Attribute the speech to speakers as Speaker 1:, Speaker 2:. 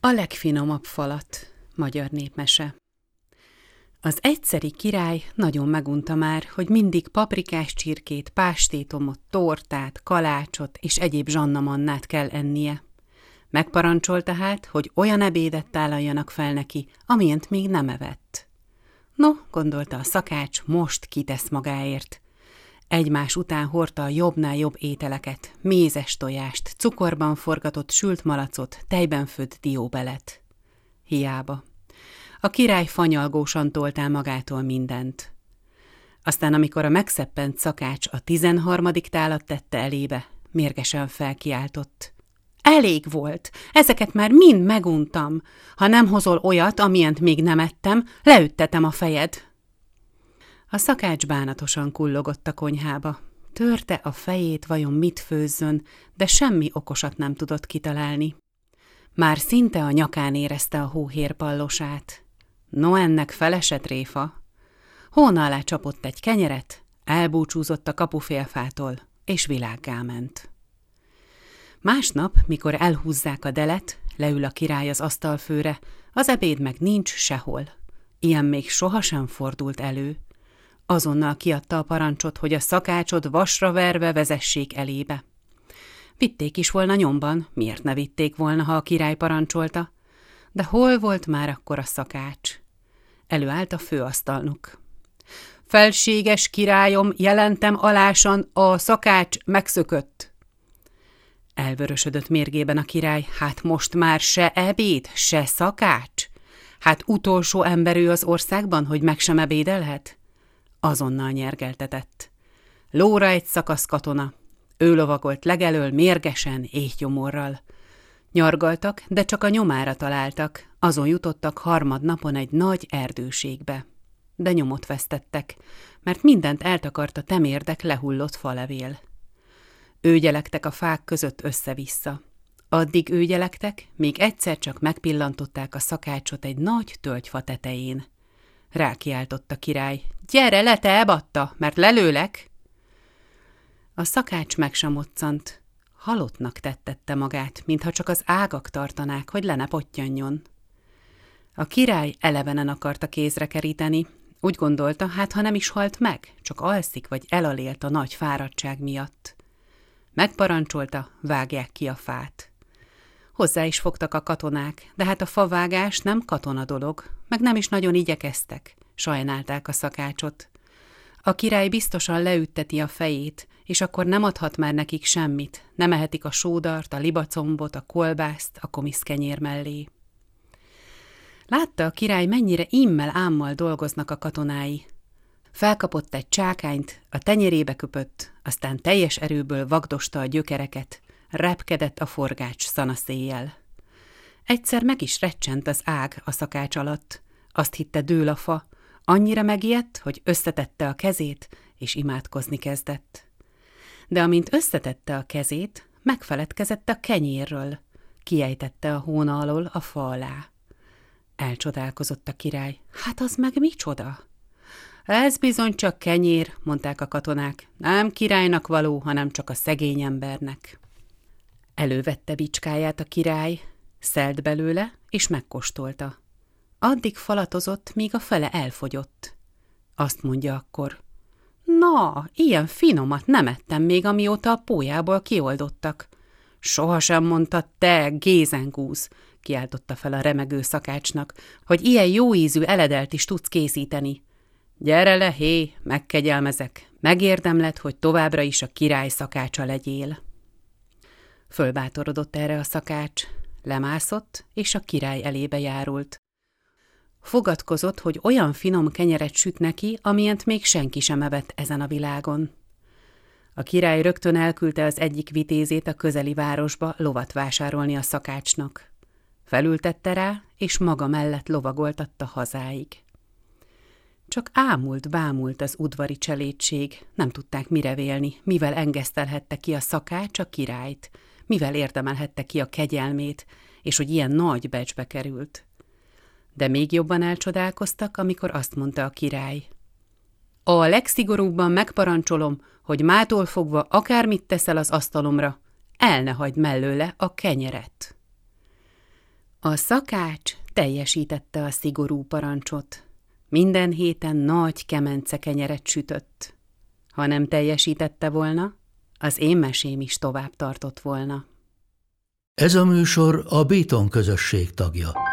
Speaker 1: A legfinomabb falat, magyar népmese. Az egyszeri király nagyon megunta már, hogy mindig paprikás csirkét, pástétomot, tortát, kalácsot és egyéb zsannamannát kell ennie. Megparancsol tehát, hogy olyan ebédet tálaljanak fel neki, amilyent még nem evett. No, gondolta a szakács, most kitesz magáért. Egymás után hordta a jobbnál jobb ételeket, mézes tojást, cukorban forgatott sült malacot, tejben főtt dióbelet. Hiába. A király fanyalgósan toltál magától mindent. Aztán, amikor a megszeppent szakács a tizenharmadik tálat tette elébe, mérgesen felkiáltott. Elég volt, ezeket már mind meguntam. Ha nem hozol olyat, amilyent még nem ettem, leüttetem a fejed. A szakács bánatosan kullogott a konyhába. Törte a fejét, vajon mit főzzön, de semmi okosat nem tudott kitalálni. Már szinte a nyakán érezte a hóhérpallosát. No, ennek felesett réfa. Hóna alá csapott egy kenyeret, elbúcsúzott a kapufélfától, és világgá ment. Másnap, mikor elhúzzák a delet, leül a király az asztalfőre, az ebéd meg nincs sehol. Ilyen még sohasem fordult elő. Azonnal kiadta a parancsot, hogy a szakácsot vasra verve vezessék elébe. Vitték is volna nyomban, miért ne vitték volna, ha a király parancsolta? De hol volt már akkor a szakács? Előállt a főasztalnuk. Felséges királyom, jelentem alásan, a szakács megszökött. Elvörösödött mérgében a király, hát most már se ebéd, se szakács? Hát utolsó emberű az országban, hogy meg sem ebédelhet? Azonnal nyergeltetett. Lóra egy szakasz katona. Ő lovagolt legelől mérgesen, éhgyomorral. Nyargaltak, de csak a nyomára találtak, azon jutottak harmadnapon egy nagy erdőségbe. De nyomot vesztettek, mert mindent eltakart a temérdek lehullott falevél. Őgyelektek a fák között össze-vissza. Addig őgyelektek, míg egyszer csak megpillantották a szakácsot egy nagy tölgyfa tetején. Rákiáltott a király. Gyere le, te ebatta, mert lelőlek! A szakács meg. Halottnak tettette magát, mintha csak az ágak tartanák, hogy le ne pottyanjon. A király elevenen akarta kézre keríteni, úgy gondolta, hát ha nem is halt meg, csak alszik vagy elalélt a nagy fáradtság miatt. Megparancsolta, vágják ki a fát. Hozzá is fogtak a katonák, de hát a favágás nem katona dolog, meg nem is nagyon igyekeztek, sajnálták a szakácsot. A király biztosan leütteti a fejét, és akkor nem adhat már nekik semmit, nem ehetik a sódart, a libacombot, a kolbászt, a komiszkenyér mellé. Látta a király, mennyire immel ámmal dolgoznak a katonái, Felkapott egy csákányt, a tenyerébe köpött, aztán teljes erőből vagdosta a gyökereket, repkedett a forgács szanaszéjjel. Egyszer meg is recsent az ág a szakács alatt. Azt hitte dől a fa, annyira megijedt, hogy összetette a kezét, és imádkozni kezdett. De amint összetette a kezét, megfeledkezett a kenyérről, kiejtette a hóna alól a fa alá. Elcsodálkozott a király. Hát az meg micsoda? Ez bizony csak kenyér, mondták a katonák. Nem királynak való, hanem csak a szegény embernek. Elővette bicskáját a király, szelt belőle, és megkóstolta. Addig falatozott, míg a fele elfogyott. Azt mondja akkor, na, ilyen finomat nem ettem még, amióta a pójából kioldottak. Sohasem mondta te, gézengúz, kiáltotta fel a remegő szakácsnak, hogy ilyen jó ízű eledelt is tudsz készíteni. Gyere le, hé, megkegyelmezek, megérdemled, hogy továbbra is a király szakácsa legyél. Fölbátorodott erre a szakács, lemászott, és a király elébe járult. Fogadkozott, hogy olyan finom kenyeret süt neki, amilyent még senki sem evett ezen a világon. A király rögtön elküldte az egyik vitézét a közeli városba lovat vásárolni a szakácsnak. Felültette rá, és maga mellett lovagoltatta hazáig. Csak ámult, bámult az udvari cselédség, nem tudták mire vélni, mivel engesztelhette ki a szakács a királyt, mivel érdemelhette ki a kegyelmét, és hogy ilyen nagy becsbe került. De még jobban elcsodálkoztak, amikor azt mondta a király. A legszigorúbban megparancsolom, hogy mától fogva akármit teszel az asztalomra, el ne hagyd mellőle a kenyeret. A szakács teljesítette a szigorú parancsot. Minden héten nagy kemence kenyeret sütött. Ha nem teljesítette volna, az én mesém is tovább tartott volna.
Speaker 2: Ez a műsor a Béton közösség tagja.